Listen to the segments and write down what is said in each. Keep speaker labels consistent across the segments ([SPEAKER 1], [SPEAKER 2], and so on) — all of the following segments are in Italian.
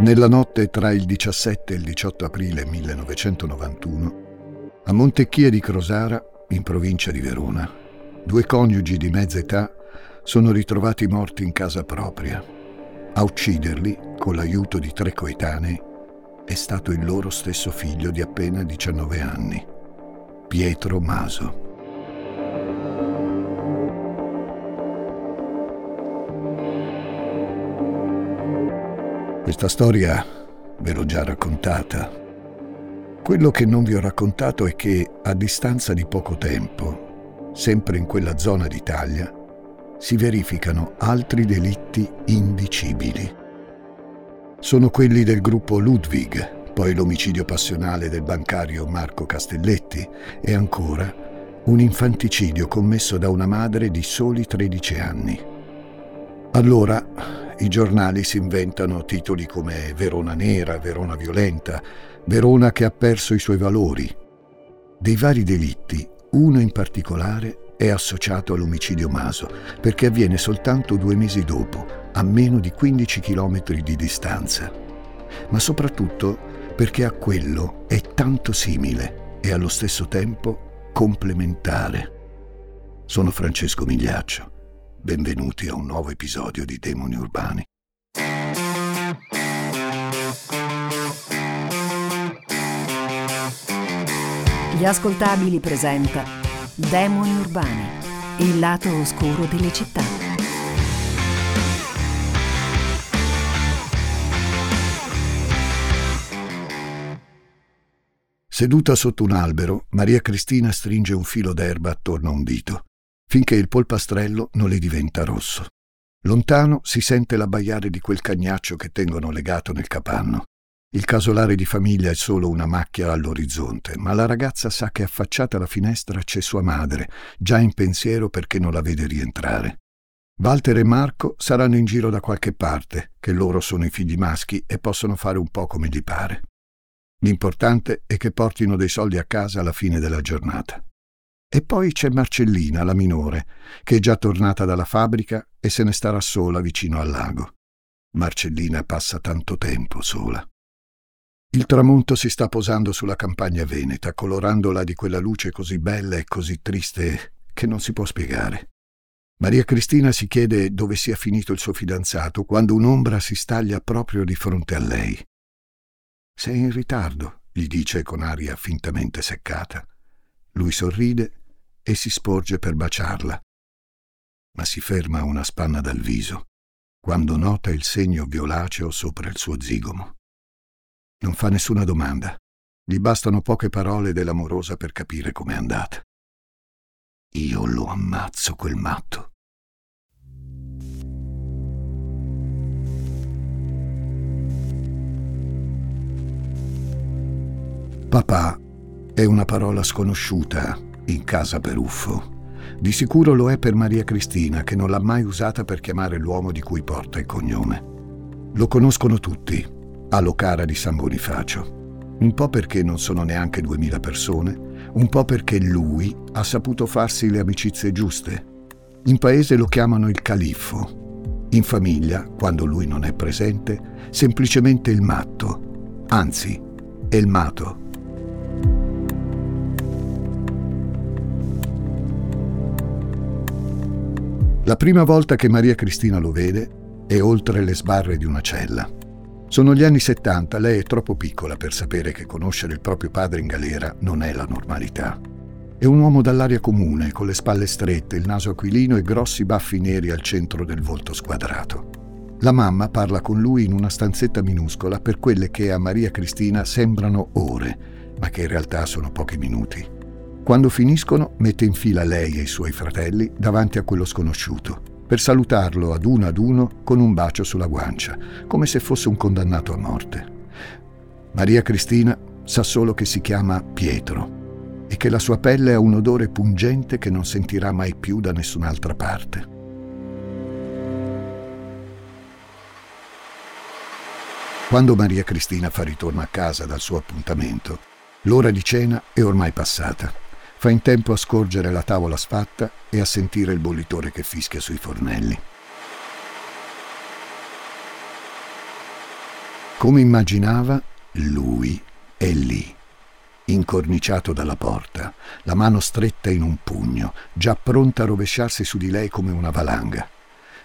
[SPEAKER 1] Nella notte tra il 17 e il 18 aprile 1991, a Montecchia di Crosara, in provincia di Verona, due coniugi di mezza età sono ritrovati morti in casa propria. A ucciderli, con l'aiuto di tre coetanei, è stato il loro stesso figlio di appena 19 anni, Pietro Maso. Questa storia ve l'ho già raccontata. Quello che non vi ho raccontato è che a distanza di poco tempo, sempre in quella zona d'Italia, si verificano altri delitti indicibili. Sono quelli del gruppo Ludwig, poi l'omicidio passionale del bancario Marco Castelletti e ancora un infanticidio commesso da una madre di soli 13 anni. Allora i giornali si inventano titoli come Verona nera, Verona violenta, Verona che ha perso i suoi valori. Dei vari delitti, uno in particolare è associato all'omicidio Maso, perché avviene soltanto due mesi dopo, a meno di 15 km di distanza. Ma soprattutto perché a quello è tanto simile e allo stesso tempo complementare. Sono Francesco Migliaccio. Benvenuti a un nuovo episodio di Demoni Urbani.
[SPEAKER 2] Gli ascoltabili presenta Demoni Urbani, il lato oscuro delle città.
[SPEAKER 1] Seduta sotto un albero, Maria Cristina stringe un filo d'erba attorno a un dito finché il polpastrello non le diventa rosso. Lontano si sente l'abbaiare di quel cagnaccio che tengono legato nel capanno. Il casolare di famiglia è solo una macchia all'orizzonte, ma la ragazza sa che affacciata alla finestra c'è sua madre, già in pensiero perché non la vede rientrare. Walter e Marco saranno in giro da qualche parte, che loro sono i figli maschi e possono fare un po' come gli pare. L'importante è che portino dei soldi a casa alla fine della giornata. E poi c'è Marcellina, la minore, che è già tornata dalla fabbrica e se ne starà sola vicino al lago. Marcellina passa tanto tempo sola. Il tramonto si sta posando sulla campagna veneta, colorandola di quella luce così bella e così triste che non si può spiegare. Maria Cristina si chiede dove sia finito il suo fidanzato quando un'ombra si staglia proprio di fronte a lei. Sei in ritardo, gli dice con aria fintamente seccata. Lui sorride e si sporge per baciarla, ma si ferma una spanna dal viso quando nota il segno violaceo sopra il suo zigomo. Non fa nessuna domanda, gli bastano poche parole dell'amorosa per capire com'è andata. Io lo ammazzo quel matto. Papà è una parola sconosciuta in casa per Uffo. Di sicuro lo è per Maria Cristina, che non l'ha mai usata per chiamare l'uomo di cui porta il cognome. Lo conoscono tutti, a Locara di San Bonifacio. Un po' perché non sono neanche duemila persone, un po' perché lui ha saputo farsi le amicizie giuste. In paese lo chiamano il califfo. In famiglia, quando lui non è presente, semplicemente il matto. Anzi, il mato. La prima volta che Maria Cristina lo vede è oltre le sbarre di una cella. Sono gli anni 70, lei è troppo piccola per sapere che conoscere il proprio padre in galera non è la normalità. È un uomo dall'aria comune, con le spalle strette, il naso aquilino e grossi baffi neri al centro del volto squadrato. La mamma parla con lui in una stanzetta minuscola per quelle che a Maria Cristina sembrano ore, ma che in realtà sono pochi minuti. Quando finiscono, mette in fila lei e i suoi fratelli davanti a quello sconosciuto, per salutarlo ad uno ad uno con un bacio sulla guancia, come se fosse un condannato a morte. Maria Cristina sa solo che si chiama Pietro e che la sua pelle ha un odore pungente che non sentirà mai più da nessun'altra parte. Quando Maria Cristina fa ritorno a casa dal suo appuntamento, l'ora di cena è ormai passata Fa in tempo a scorgere la tavola sfatta e a sentire il bollitore che fischia sui fornelli. Come immaginava, lui è lì, incorniciato dalla porta, la mano stretta in un pugno, già pronta a rovesciarsi su di lei come una valanga.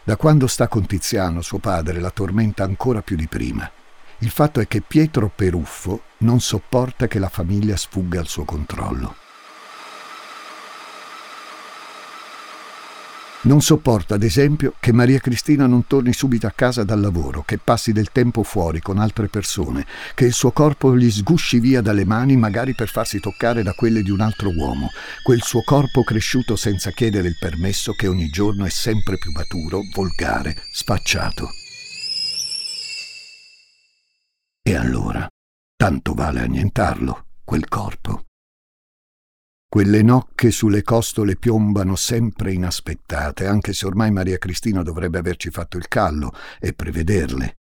[SPEAKER 1] Da quando sta con Tiziano, suo padre la tormenta ancora più di prima. Il fatto è che Pietro Peruffo non sopporta che la famiglia sfugga al suo controllo. Non sopporta, ad esempio, che Maria Cristina non torni subito a casa dal lavoro, che passi del tempo fuori con altre persone, che il suo corpo gli sgusci via dalle mani magari per farsi toccare da quelle di un altro uomo, quel suo corpo cresciuto senza chiedere il permesso che ogni giorno è sempre più maturo, volgare, spacciato. E allora, tanto vale annientarlo, quel corpo. Quelle nocche sulle costole piombano sempre inaspettate, anche se ormai Maria Cristina dovrebbe averci fatto il callo e prevederle.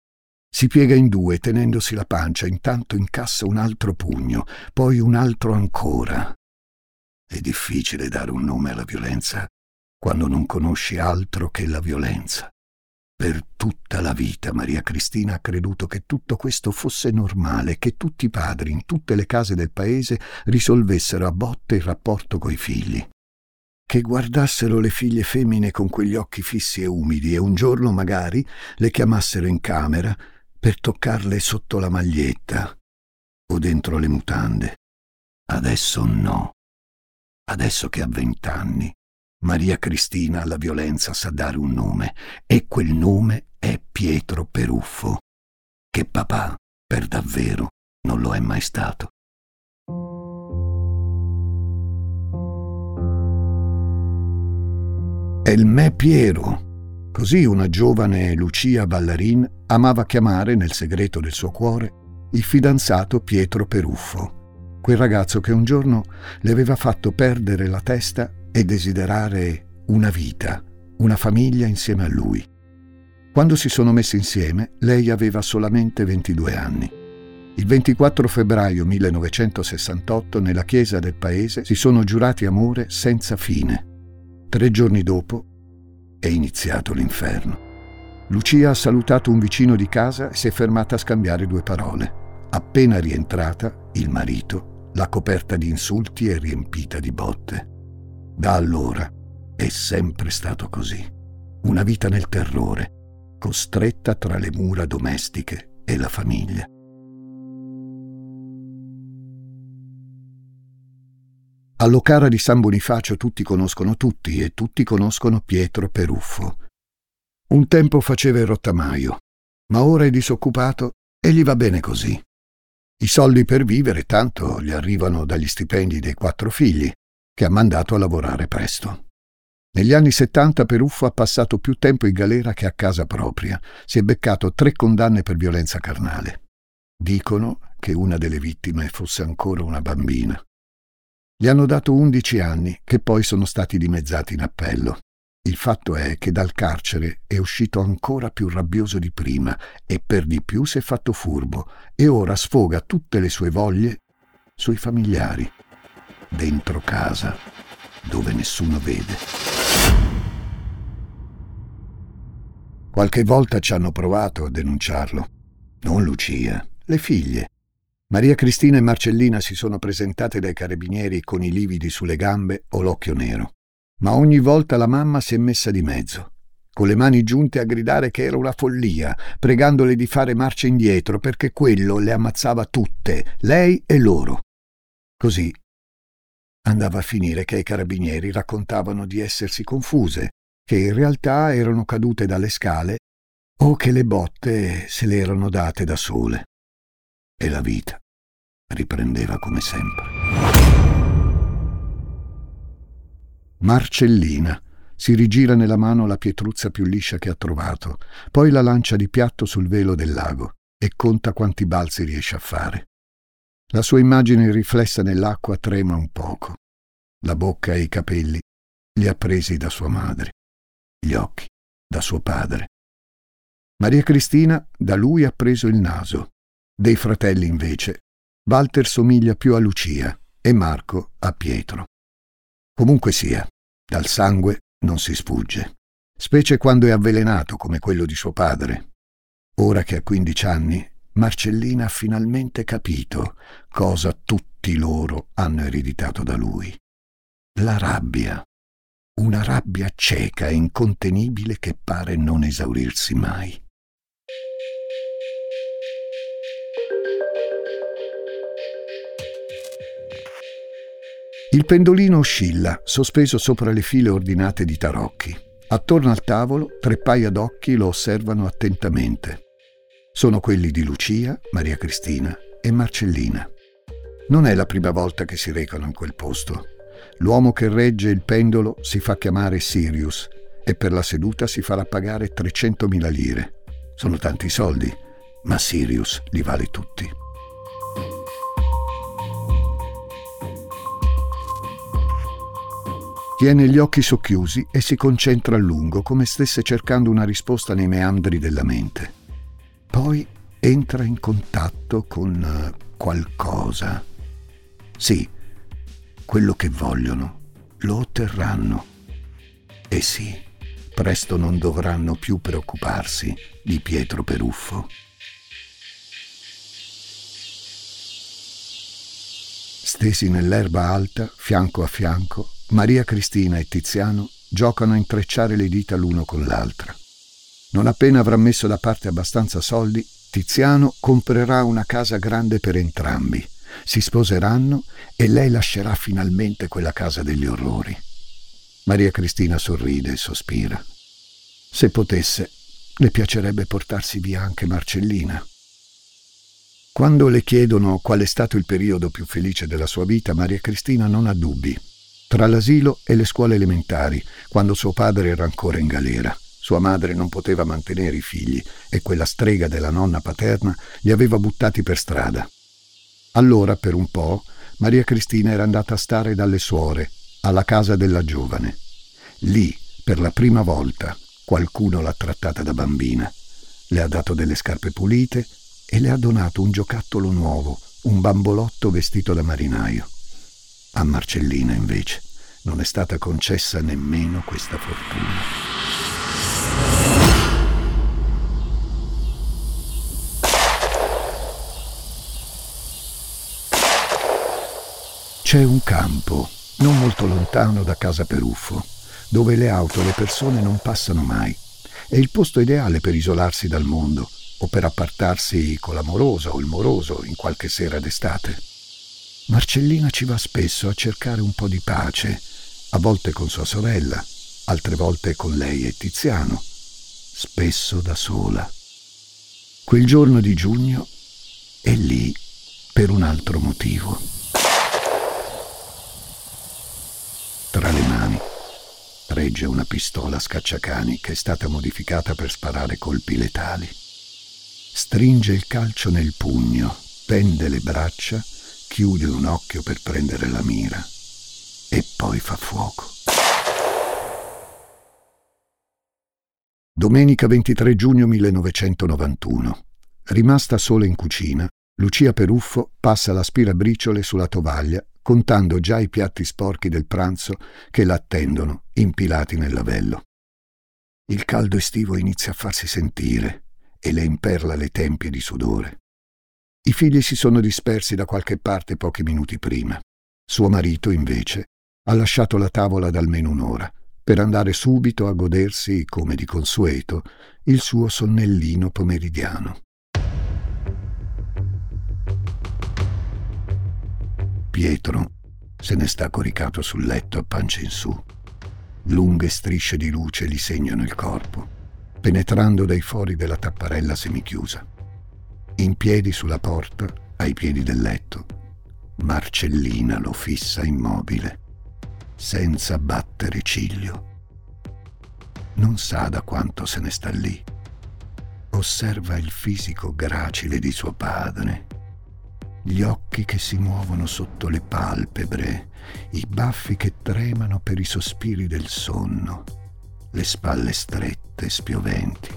[SPEAKER 1] Si piega in due, tenendosi la pancia, intanto incassa un altro pugno, poi un altro ancora. È difficile dare un nome alla violenza quando non conosci altro che la violenza. Per tutta la vita Maria Cristina ha creduto che tutto questo fosse normale, che tutti i padri in tutte le case del paese risolvessero a botte il rapporto coi figli. Che guardassero le figlie femmine con quegli occhi fissi e umidi e un giorno magari le chiamassero in camera per toccarle sotto la maglietta o dentro le mutande. Adesso no. Adesso che ha vent'anni Maria Cristina alla violenza sa dare un nome e quel nome è Pietro Peruffo, che papà, per davvero, non lo è mai stato. Il me Piero. Così una giovane Lucia Ballarin amava chiamare nel segreto del suo cuore il fidanzato Pietro Peruffo, quel ragazzo che un giorno le aveva fatto perdere la testa e desiderare una vita, una famiglia insieme a lui. Quando si sono messi insieme, lei aveva solamente 22 anni. Il 24 febbraio 1968 nella chiesa del paese si sono giurati amore senza fine. Tre giorni dopo è iniziato l'inferno. Lucia ha salutato un vicino di casa e si è fermata a scambiare due parole. Appena rientrata, il marito l'ha coperta di insulti e riempita di botte. Da allora è sempre stato così. Una vita nel terrore, costretta tra le mura domestiche e la famiglia. All'Ocara di San Bonifacio tutti conoscono tutti e tutti conoscono Pietro Peruffo. Un tempo faceva il rottamaio, ma ora è disoccupato e gli va bene così. I soldi per vivere tanto gli arrivano dagli stipendi dei quattro figli che ha mandato a lavorare presto. Negli anni 70 Peruffo ha passato più tempo in galera che a casa propria. Si è beccato tre condanne per violenza carnale. Dicono che una delle vittime fosse ancora una bambina. Gli hanno dato 11 anni, che poi sono stati dimezzati in appello. Il fatto è che dal carcere è uscito ancora più rabbioso di prima e per di più si è fatto furbo e ora sfoga tutte le sue voglie sui familiari dentro casa, dove nessuno vede. Qualche volta ci hanno provato a denunciarlo. Non Lucia, le figlie. Maria Cristina e Marcellina si sono presentate dai carabinieri con i lividi sulle gambe o l'occhio nero. Ma ogni volta la mamma si è messa di mezzo, con le mani giunte a gridare che era una follia, pregandole di fare marcia indietro perché quello le ammazzava tutte, lei e loro. Così Andava a finire che i carabinieri raccontavano di essersi confuse, che in realtà erano cadute dalle scale o che le botte se le erano date da sole. E la vita riprendeva come sempre. Marcellina si rigira nella mano la pietruzza più liscia che ha trovato, poi la lancia di piatto sul velo del lago e conta quanti balzi riesce a fare. La sua immagine riflessa nell'acqua trema un poco. La bocca e i capelli li ha presi da sua madre, gli occhi da suo padre. Maria Cristina da lui ha preso il naso. Dei fratelli, invece, Walter somiglia più a Lucia e Marco a Pietro. Comunque sia, dal sangue non si sfugge, specie quando è avvelenato come quello di suo padre. Ora che ha 15 anni, Marcellina ha finalmente capito cosa tutti loro hanno ereditato da lui. La rabbia. Una rabbia cieca e incontenibile che pare non esaurirsi mai. Il pendolino oscilla, sospeso sopra le file ordinate di tarocchi. Attorno al tavolo, tre paia d'occhi lo osservano attentamente. Sono quelli di Lucia, Maria Cristina e Marcellina. Non è la prima volta che si recano in quel posto. L'uomo che regge il pendolo si fa chiamare Sirius e per la seduta si farà pagare 300.000 lire. Sono tanti soldi, ma Sirius li vale tutti. Tiene gli occhi socchiusi e si concentra a lungo, come stesse cercando una risposta nei meandri della mente. Poi entra in contatto con eh, qualcosa. Sì, quello che vogliono lo otterranno. E sì, presto non dovranno più preoccuparsi di Pietro Peruffo. Stesi nell'erba alta, fianco a fianco, Maria Cristina e Tiziano giocano a intrecciare le dita l'uno con l'altra. Non appena avrà messo da parte abbastanza soldi, Tiziano comprerà una casa grande per entrambi, si sposeranno e lei lascerà finalmente quella casa degli orrori. Maria Cristina sorride e sospira. Se potesse, le piacerebbe portarsi via anche Marcellina. Quando le chiedono qual è stato il periodo più felice della sua vita, Maria Cristina non ha dubbi tra l'asilo e le scuole elementari, quando suo padre era ancora in galera. Sua madre non poteva mantenere i figli e quella strega della nonna paterna li aveva buttati per strada. Allora, per un po', Maria Cristina era andata a stare dalle suore, alla casa della giovane. Lì, per la prima volta, qualcuno l'ha trattata da bambina. Le ha dato delle scarpe pulite e le ha donato un giocattolo nuovo, un bambolotto vestito da marinaio. A Marcellina, invece, non è stata concessa nemmeno questa fortuna. C'è un campo, non molto lontano da casa Peruffo, dove le auto e le persone non passano mai. È il posto ideale per isolarsi dal mondo o per appartarsi con l'amorosa o il moroso in qualche sera d'estate. Marcellina ci va spesso a cercare un po' di pace, a volte con sua sorella, altre volte con lei e Tiziano, spesso da sola. Quel giorno di giugno è lì per un altro motivo. Tra le mani regge una pistola scacciacani che è stata modificata per sparare colpi letali. Stringe il calcio nel pugno, tende le braccia chiude un occhio per prendere la mira e poi fa fuoco. Domenica 23 giugno 1991. Rimasta sola in cucina, Lucia Peruffo passa l'aspirabriciole sulla tovaglia, contando già i piatti sporchi del pranzo che l'attendono, impilati nel lavello. Il caldo estivo inizia a farsi sentire e le imperla le tempie di sudore. I figli si sono dispersi da qualche parte pochi minuti prima. Suo marito, invece, ha lasciato la tavola da almeno un'ora per andare subito a godersi, come di consueto, il suo sonnellino pomeridiano. Pietro se ne sta coricato sul letto a pancia in su. Lunghe strisce di luce gli segnano il corpo, penetrando dai fori della tapparella semichiusa. In piedi sulla porta, ai piedi del letto, Marcellina lo fissa immobile, senza battere ciglio. Non sa da quanto se ne sta lì. Osserva il fisico gracile di suo padre, gli occhi che si muovono sotto le palpebre, i baffi che tremano per i sospiri del sonno, le spalle strette, spioventi,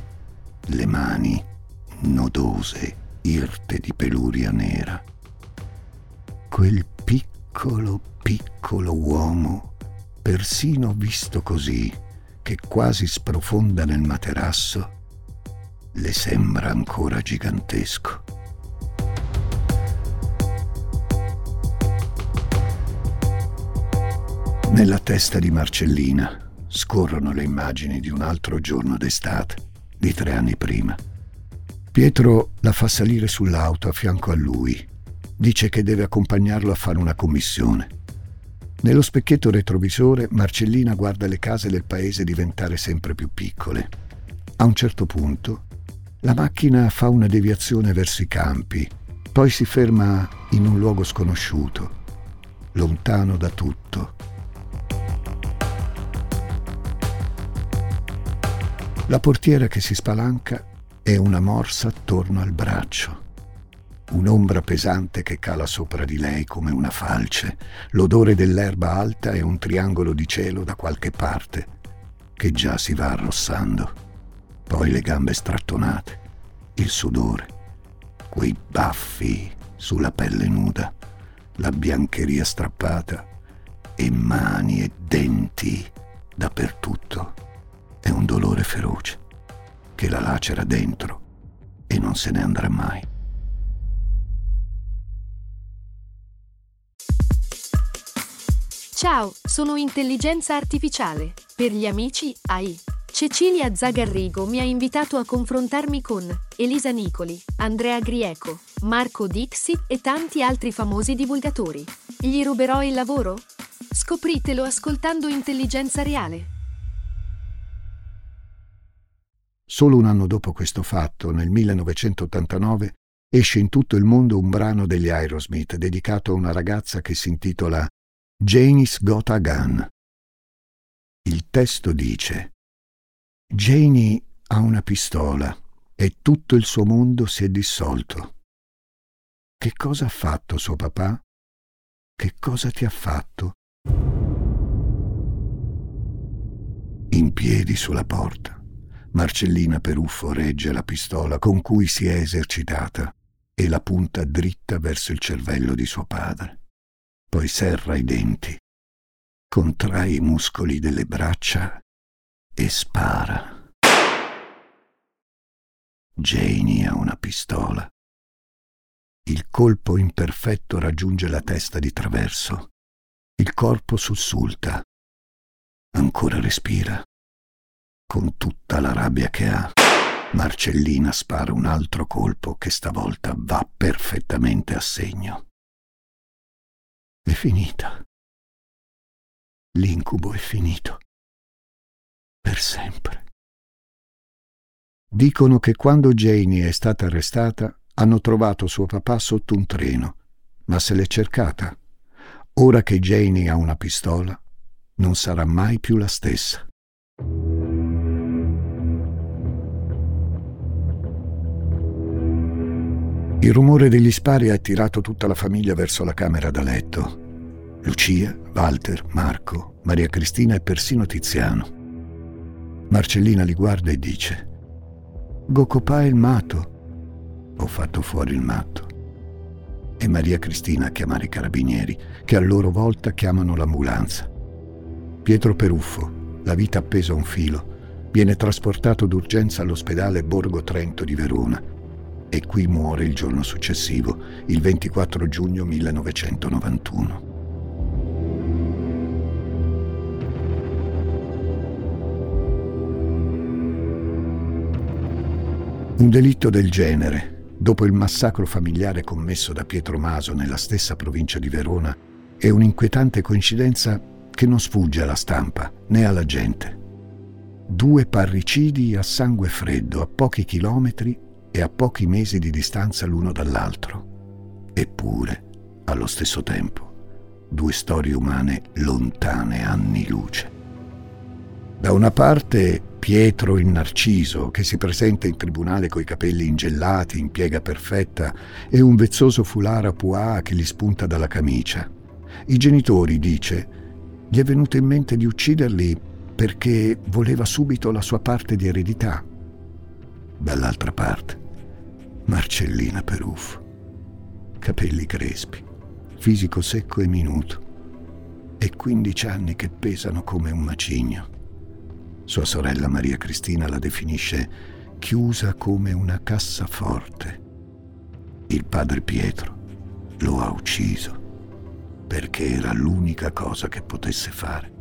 [SPEAKER 1] le mani nodose irte di peluria nera. Quel piccolo, piccolo uomo, persino visto così, che quasi sprofonda nel materasso, le sembra ancora gigantesco. Nella testa di Marcellina scorrono le immagini di un altro giorno d'estate, di tre anni prima. Pietro la fa salire sull'auto a fianco a lui. Dice che deve accompagnarlo a fare una commissione. Nello specchietto retrovisore Marcellina guarda le case del paese diventare sempre più piccole. A un certo punto la macchina fa una deviazione verso i campi, poi si ferma in un luogo sconosciuto, lontano da tutto. La portiera che si spalanca è una morsa attorno al braccio. Un'ombra pesante che cala sopra di lei come una falce, l'odore dell'erba alta e un triangolo di cielo da qualche parte che già si va arrossando. Poi le gambe strattonate, il sudore, quei baffi sulla pelle nuda, la biancheria strappata e mani e denti dappertutto è un dolore feroce che la lacera dentro e non se ne andrà mai.
[SPEAKER 3] Ciao, sono intelligenza artificiale. Per gli amici AI. Cecilia Zagarrigo mi ha invitato a confrontarmi con Elisa Nicoli, Andrea Grieco, Marco Dixi e tanti altri famosi divulgatori. Gli ruberò il lavoro? Scopritelo ascoltando Intelligenza Reale.
[SPEAKER 1] Solo un anno dopo questo fatto, nel 1989, esce in tutto il mondo un brano degli Aerosmith dedicato a una ragazza che si intitola A Gun. Il testo dice Janie ha una pistola e tutto il suo mondo si è dissolto. Che cosa ha fatto suo papà? Che cosa ti ha fatto? In piedi sulla porta Marcellina Peruffo regge la pistola con cui si è esercitata e la punta dritta verso il cervello di suo padre. Poi serra i denti, contrae i muscoli delle braccia e spara. Janie ha una pistola. Il colpo imperfetto raggiunge la testa di traverso. Il corpo sussulta. Ancora respira con tutta la rabbia che ha. Marcellina spara un altro colpo che stavolta va perfettamente a segno. È finita. L'incubo è finito. Per sempre. Dicono che quando Janie è stata arrestata hanno trovato suo papà sotto un treno, ma se l'è cercata. Ora che Janie ha una pistola, non sarà mai più la stessa. Il rumore degli spari ha attirato tutta la famiglia verso la camera da letto. Lucia, Walter, Marco, Maria Cristina e persino Tiziano. Marcellina li guarda e dice Gocopà è il matto. Ho fatto fuori il matto. E Maria Cristina a chiamare i carabinieri, che a loro volta chiamano l'ambulanza. Pietro Peruffo, la vita appesa a un filo, viene trasportato d'urgenza all'ospedale Borgo Trento di Verona e qui muore il giorno successivo, il 24 giugno 1991. Un delitto del genere, dopo il massacro familiare commesso da Pietro Maso nella stessa provincia di Verona, è un'inquietante coincidenza che non sfugge alla stampa né alla gente. Due parricidi a sangue freddo a pochi chilometri e a pochi mesi di distanza l'uno dall'altro. Eppure, allo stesso tempo, due storie umane lontane anni luce. Da una parte Pietro il Narciso, che si presenta in tribunale coi capelli ingellati, in piega perfetta, e un vezzoso fularo a pois che gli spunta dalla camicia. I genitori, dice, gli è venuto in mente di ucciderli perché voleva subito la sua parte di eredità. Dall'altra parte, Marcellina Peruffo. Capelli crespi, fisico secco e minuto, e 15 anni che pesano come un macigno. Sua sorella Maria Cristina la definisce chiusa come una cassaforte. Il padre Pietro lo ha ucciso. perché era l'unica cosa che potesse fare.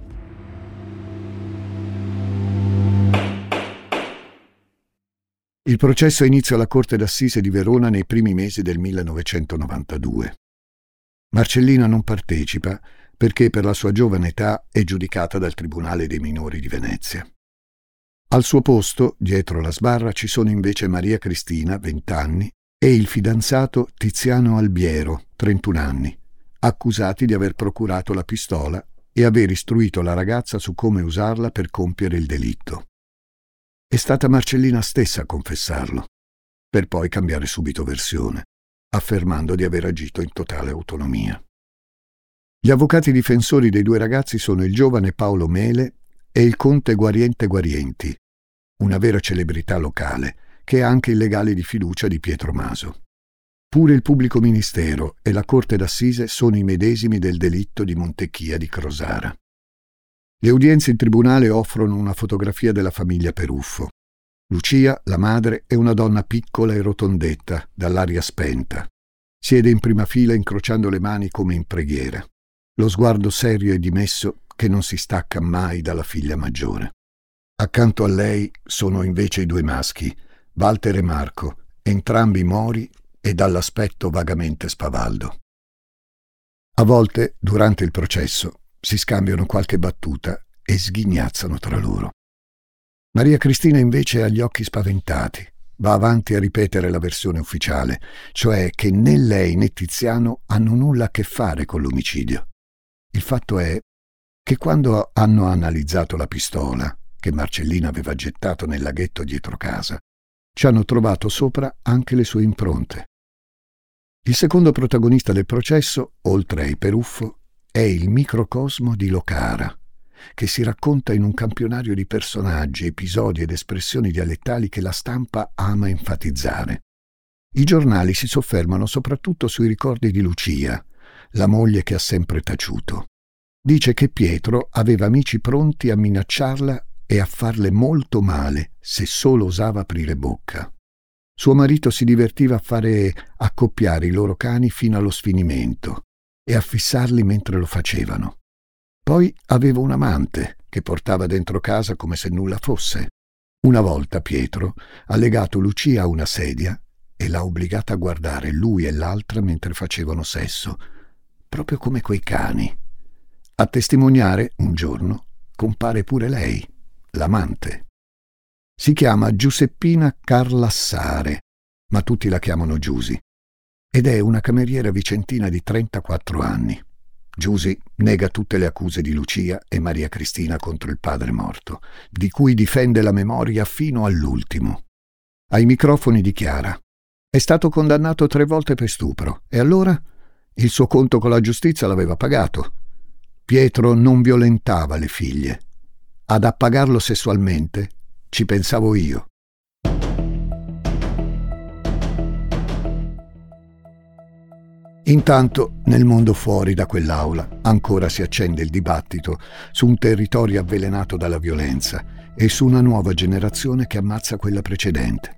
[SPEAKER 1] Il processo inizia alla Corte d'Assise di Verona nei primi mesi del 1992. Marcellina non partecipa perché per la sua giovane età è giudicata dal Tribunale dei minori di Venezia. Al suo posto, dietro la sbarra, ci sono invece Maria Cristina, 20 anni, e il fidanzato Tiziano Albiero, 31 anni, accusati di aver procurato la pistola e aver istruito la ragazza su come usarla per compiere il delitto. È stata Marcellina stessa a confessarlo, per poi cambiare subito versione, affermando di aver agito in totale autonomia. Gli avvocati difensori dei due ragazzi sono il giovane Paolo Mele e il conte Guariente Guarienti, una vera celebrità locale, che è anche il legale di fiducia di Pietro Maso. Pure il pubblico ministero e la corte d'assise sono i medesimi del delitto di Montecchia di Crosara. Le udienze in tribunale offrono una fotografia della famiglia Peruffo. Lucia, la madre, è una donna piccola e rotondetta, dall'aria spenta. Siede in prima fila incrociando le mani come in preghiera. Lo sguardo serio e dimesso che non si stacca mai dalla figlia maggiore. Accanto a lei sono invece i due maschi, Walter e Marco, entrambi mori e dall'aspetto vagamente spavaldo. A volte, durante il processo, si scambiano qualche battuta e sghignazzano tra loro. Maria Cristina invece ha gli occhi spaventati, va avanti a ripetere la versione ufficiale, cioè che né lei né Tiziano hanno nulla a che fare con l'omicidio. Il fatto è che quando hanno analizzato la pistola, che Marcellina aveva gettato nel laghetto dietro casa, ci hanno trovato sopra anche le sue impronte. Il secondo protagonista del processo, oltre ai Peruffo, è il microcosmo di Locara, che si racconta in un campionario di personaggi, episodi ed espressioni dialettali che la stampa ama enfatizzare. I giornali si soffermano soprattutto sui ricordi di Lucia, la moglie che ha sempre taciuto. Dice che Pietro aveva amici pronti a minacciarla e a farle molto male se solo osava aprire bocca. Suo marito si divertiva a fare accoppiare i loro cani fino allo sfinimento e a fissarli mentre lo facevano. Poi aveva un amante che portava dentro casa come se nulla fosse. Una volta Pietro ha legato Lucia a una sedia e l'ha obbligata a guardare lui e l'altra mentre facevano sesso, proprio come quei cani. A testimoniare, un giorno, compare pure lei, l'amante. Si chiama Giuseppina Carlassare, ma tutti la chiamano Giusi ed è una cameriera vicentina di 34 anni. Giusy nega tutte le accuse di Lucia e Maria Cristina contro il padre morto, di cui difende la memoria fino all'ultimo. Ai microfoni dichiara è stato condannato tre volte per stupro e allora il suo conto con la giustizia l'aveva pagato. Pietro non violentava le figlie. Ad appagarlo sessualmente ci pensavo io. Intanto, nel mondo fuori da quell'aula, ancora si accende il dibattito su un territorio avvelenato dalla violenza e su una nuova generazione che ammazza quella precedente.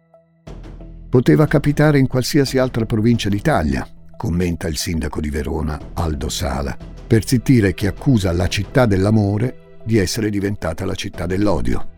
[SPEAKER 1] Poteva capitare in qualsiasi altra provincia d'Italia, commenta il sindaco di Verona, Aldo Sala, per zittire chi accusa la città dell'amore di essere diventata la città dell'odio.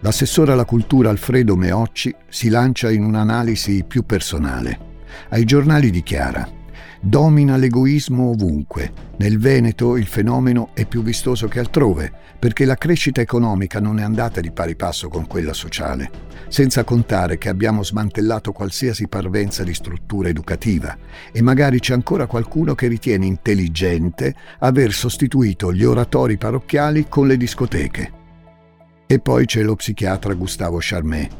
[SPEAKER 1] L'assessore alla cultura Alfredo Meocci si lancia in un'analisi più personale. Ai giornali dichiara Domina l'egoismo ovunque. Nel Veneto il fenomeno è più vistoso che altrove, perché la crescita economica non è andata di pari passo con quella sociale, senza contare che abbiamo smantellato qualsiasi parvenza di struttura educativa e magari c'è ancora qualcuno che ritiene intelligente aver sostituito gli oratori parrocchiali con le discoteche. E poi c'è lo psichiatra Gustavo Charmet,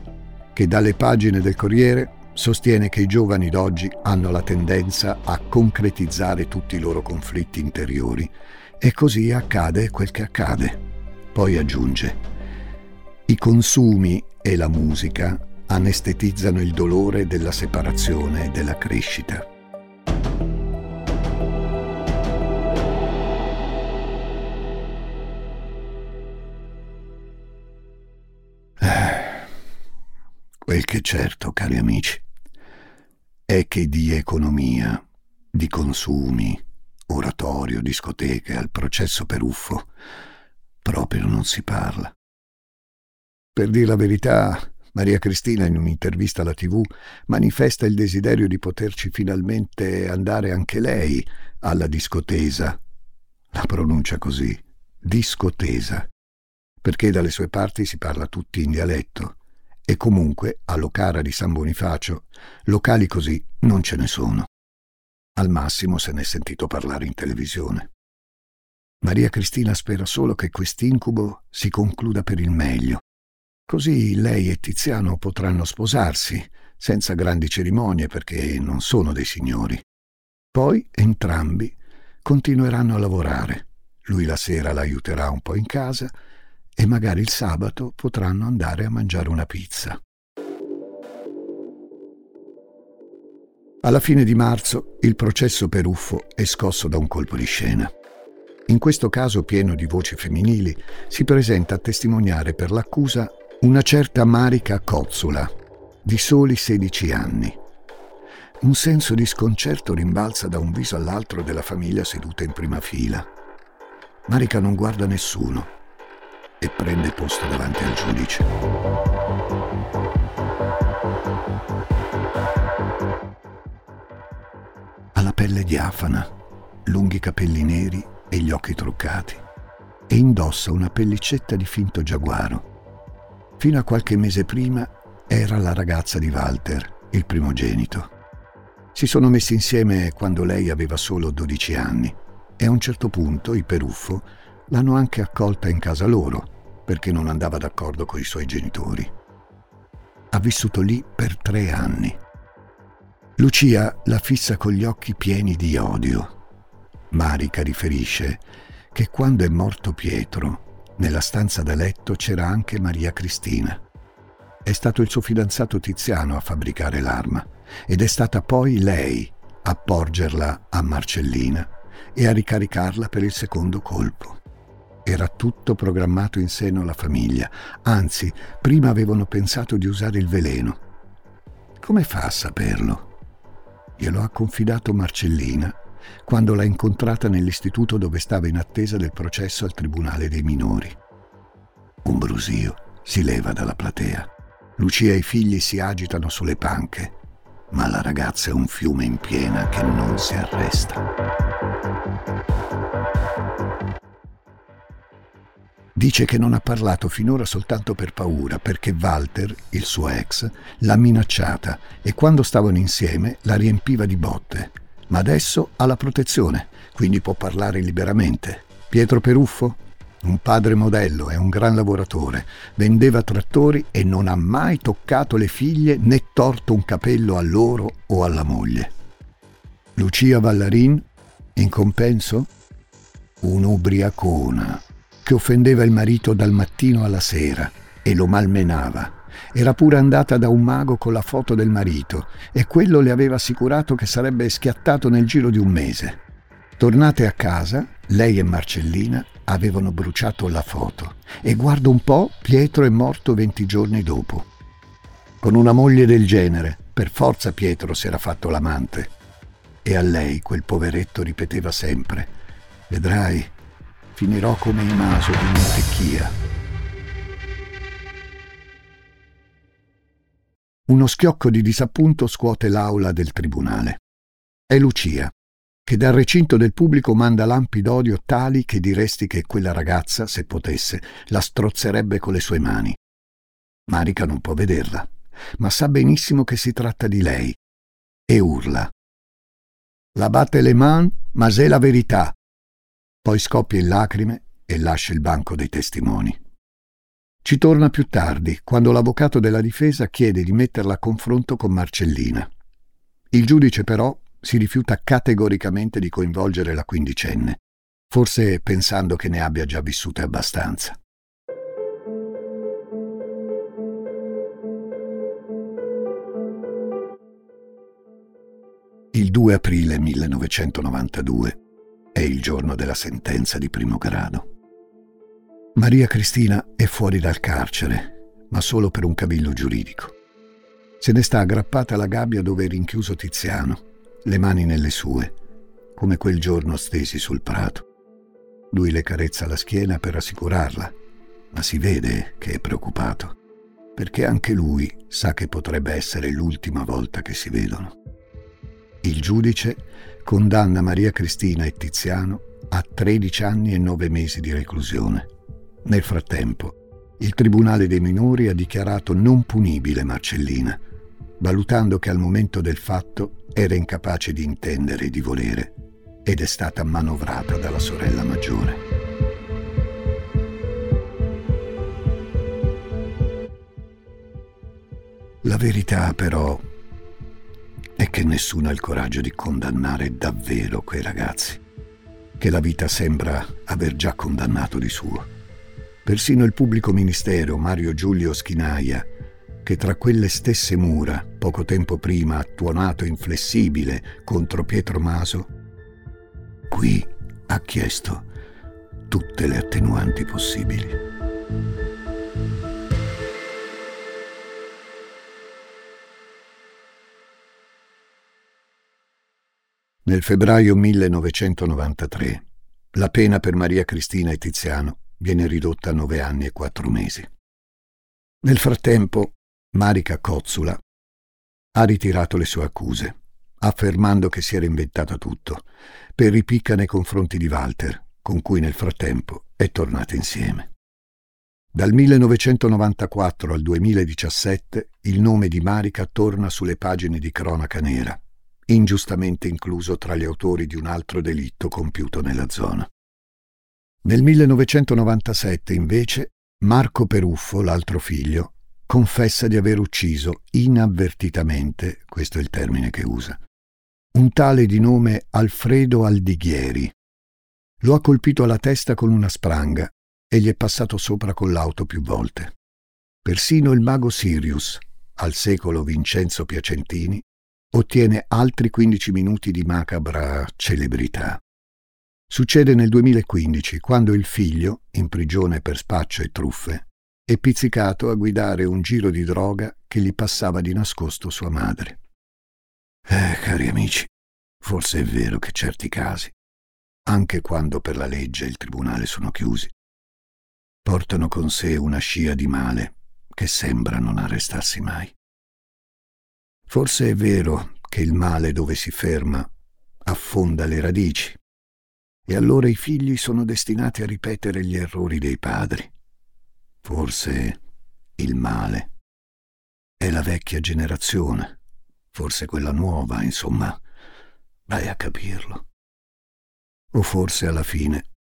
[SPEAKER 1] che dalle pagine del Corriere sostiene che i giovani d'oggi hanno la tendenza a concretizzare tutti i loro conflitti interiori e così accade quel che accade. Poi aggiunge, i consumi e la musica anestetizzano il dolore della separazione e della crescita. Eh, quel che è certo, cari amici, è che di economia, di consumi, oratorio, discoteche, al processo per uffo. Proprio non si parla. Per dire la verità, Maria Cristina in un'intervista alla TV manifesta il desiderio di poterci finalmente andare anche lei alla discotesa. La pronuncia così, discotesa, perché dalle sue parti si parla tutti in dialetto e comunque a Locara di San Bonifacio locali così non ce ne sono. Al massimo se n'è sentito parlare in televisione. Maria Cristina spera solo che quest'incubo si concluda per il meglio. Così lei e Tiziano potranno sposarsi, senza grandi cerimonie perché non sono dei signori. Poi entrambi continueranno a lavorare. Lui la sera l'aiuterà un po' in casa e magari il sabato potranno andare a mangiare una pizza. Alla fine di marzo il processo per Uffo è scosso da un colpo di scena. In questo caso pieno di voci femminili si presenta a testimoniare per l'accusa una certa Marica Cozzula, di soli 16 anni. Un senso di sconcerto rimbalza da un viso all'altro della famiglia seduta in prima fila. Marica non guarda nessuno e prende posto davanti al giudice. pelle diafana, lunghi capelli neri e gli occhi truccati, e indossa una pellicetta di finto giaguaro. Fino a qualche mese prima era la ragazza di Walter, il primogenito. Si sono messi insieme quando lei aveva solo 12 anni e a un certo punto i Peruffo l'hanno anche accolta in casa loro perché non andava d'accordo con i suoi genitori. Ha vissuto lì per tre anni Lucia la fissa con gli occhi pieni di odio. Marica riferisce che quando è morto Pietro, nella stanza da letto c'era anche Maria Cristina. È stato il suo fidanzato Tiziano a fabbricare l'arma ed è stata poi lei a porgerla a Marcellina e a ricaricarla per il secondo colpo. Era tutto programmato in seno alla famiglia, anzi, prima avevano pensato di usare il veleno. Come fa a saperlo? glielo ha confidato Marcellina quando l'ha incontrata nell'istituto dove stava in attesa del processo al Tribunale dei minori. Un brusio si leva dalla platea. Lucia e i figli si agitano sulle panche, ma la ragazza è un fiume in piena che non si arresta. Dice che non ha parlato finora soltanto per paura, perché Walter, il suo ex, l'ha minacciata e quando stavano insieme la riempiva di botte. Ma adesso ha la protezione, quindi può parlare liberamente. Pietro Peruffo? Un padre modello, è un gran lavoratore, vendeva trattori e non ha mai toccato le figlie né torto un capello a loro o alla moglie. Lucia Vallarin, in compenso? Un'ubriacona che offendeva il marito dal mattino alla sera e lo malmenava. Era pure andata da un mago con la foto del marito e quello le aveva assicurato che sarebbe schiattato nel giro di un mese. Tornate a casa, lei e Marcellina avevano bruciato la foto e guarda un po', Pietro è morto venti giorni dopo. Con una moglie del genere, per forza Pietro si era fatto l'amante. E a lei quel poveretto ripeteva sempre, vedrai, finirò come il naso di Montecchia. Uno schiocco di disappunto scuote l'aula del tribunale. È Lucia, che dal recinto del pubblico manda lampi d'odio tali che diresti che quella ragazza, se potesse, la strozzerebbe con le sue mani. Marica non può vederla, ma sa benissimo che si tratta di lei, e urla. La batte le man, ma c'est la verità, poi scoppia in lacrime e lascia il banco dei testimoni. Ci torna più tardi, quando l'avvocato della difesa chiede di metterla a confronto con Marcellina. Il giudice però si rifiuta categoricamente di coinvolgere la quindicenne, forse pensando che ne abbia già vissute abbastanza. Il 2 aprile 1992 è il giorno della sentenza di primo grado. Maria Cristina è fuori dal carcere, ma solo per un cavillo giuridico. Se ne sta aggrappata alla gabbia dove è rinchiuso Tiziano, le mani nelle sue, come quel giorno stesi sul prato. Lui le carezza la schiena per rassicurarla, ma si vede che è preoccupato, perché anche lui sa che potrebbe essere l'ultima volta che si vedono. Il giudice condanna Maria Cristina e Tiziano a 13 anni e 9 mesi di reclusione. Nel frattempo, il Tribunale dei minori ha dichiarato non punibile Marcellina, valutando che al momento del fatto era incapace di intendere e di volere ed è stata manovrata dalla sorella maggiore. La verità però è che nessuno ha il coraggio di condannare davvero quei ragazzi, che la vita sembra aver già condannato di suo. Persino il pubblico ministero Mario Giulio Schinaia, che tra quelle stesse mura, poco tempo prima ha tuonato inflessibile contro Pietro Maso, qui ha chiesto tutte le attenuanti possibili. Nel febbraio 1993 la pena per Maria Cristina e Tiziano viene ridotta a nove anni e quattro mesi. Nel frattempo, Marica Cozzula ha ritirato le sue accuse, affermando che si era inventata tutto, per ripicca nei confronti di Walter, con cui nel frattempo è tornata insieme. Dal 1994 al 2017 il nome di Marica torna sulle pagine di cronaca nera ingiustamente incluso tra gli autori di un altro delitto compiuto nella zona. Nel 1997, invece, Marco Peruffo, l'altro figlio, confessa di aver ucciso inavvertitamente, questo è il termine che usa, un tale di nome Alfredo Aldighieri. Lo ha colpito alla testa con una spranga e gli è passato sopra con l'auto più volte. Persino il mago Sirius, al secolo Vincenzo Piacentini, ottiene altri 15 minuti di macabra celebrità. Succede nel 2015, quando il figlio, in prigione per spaccio e truffe, è pizzicato a guidare un giro di droga che gli passava di nascosto sua madre. Eh, cari amici, forse è vero che certi casi, anche quando per la legge e il tribunale sono chiusi, portano con sé una scia di male che sembra non arrestarsi mai. Forse è vero che il male dove si ferma affonda le radici e allora i figli sono destinati a ripetere gli errori dei padri. Forse il male è la vecchia generazione, forse quella nuova, insomma, vai a capirlo. O forse alla fine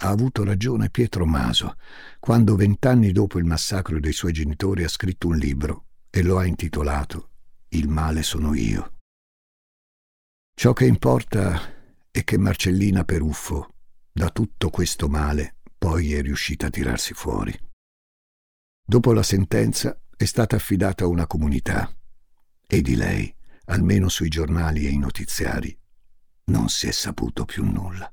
[SPEAKER 1] ha avuto ragione Pietro Maso quando vent'anni dopo il massacro dei suoi genitori ha scritto un libro e lo ha intitolato il male sono io. Ciò che importa è che Marcellina Peruffo, da tutto questo male, poi è riuscita a tirarsi fuori. Dopo la sentenza è stata affidata a una comunità e di lei, almeno sui giornali e i notiziari, non si è saputo più nulla.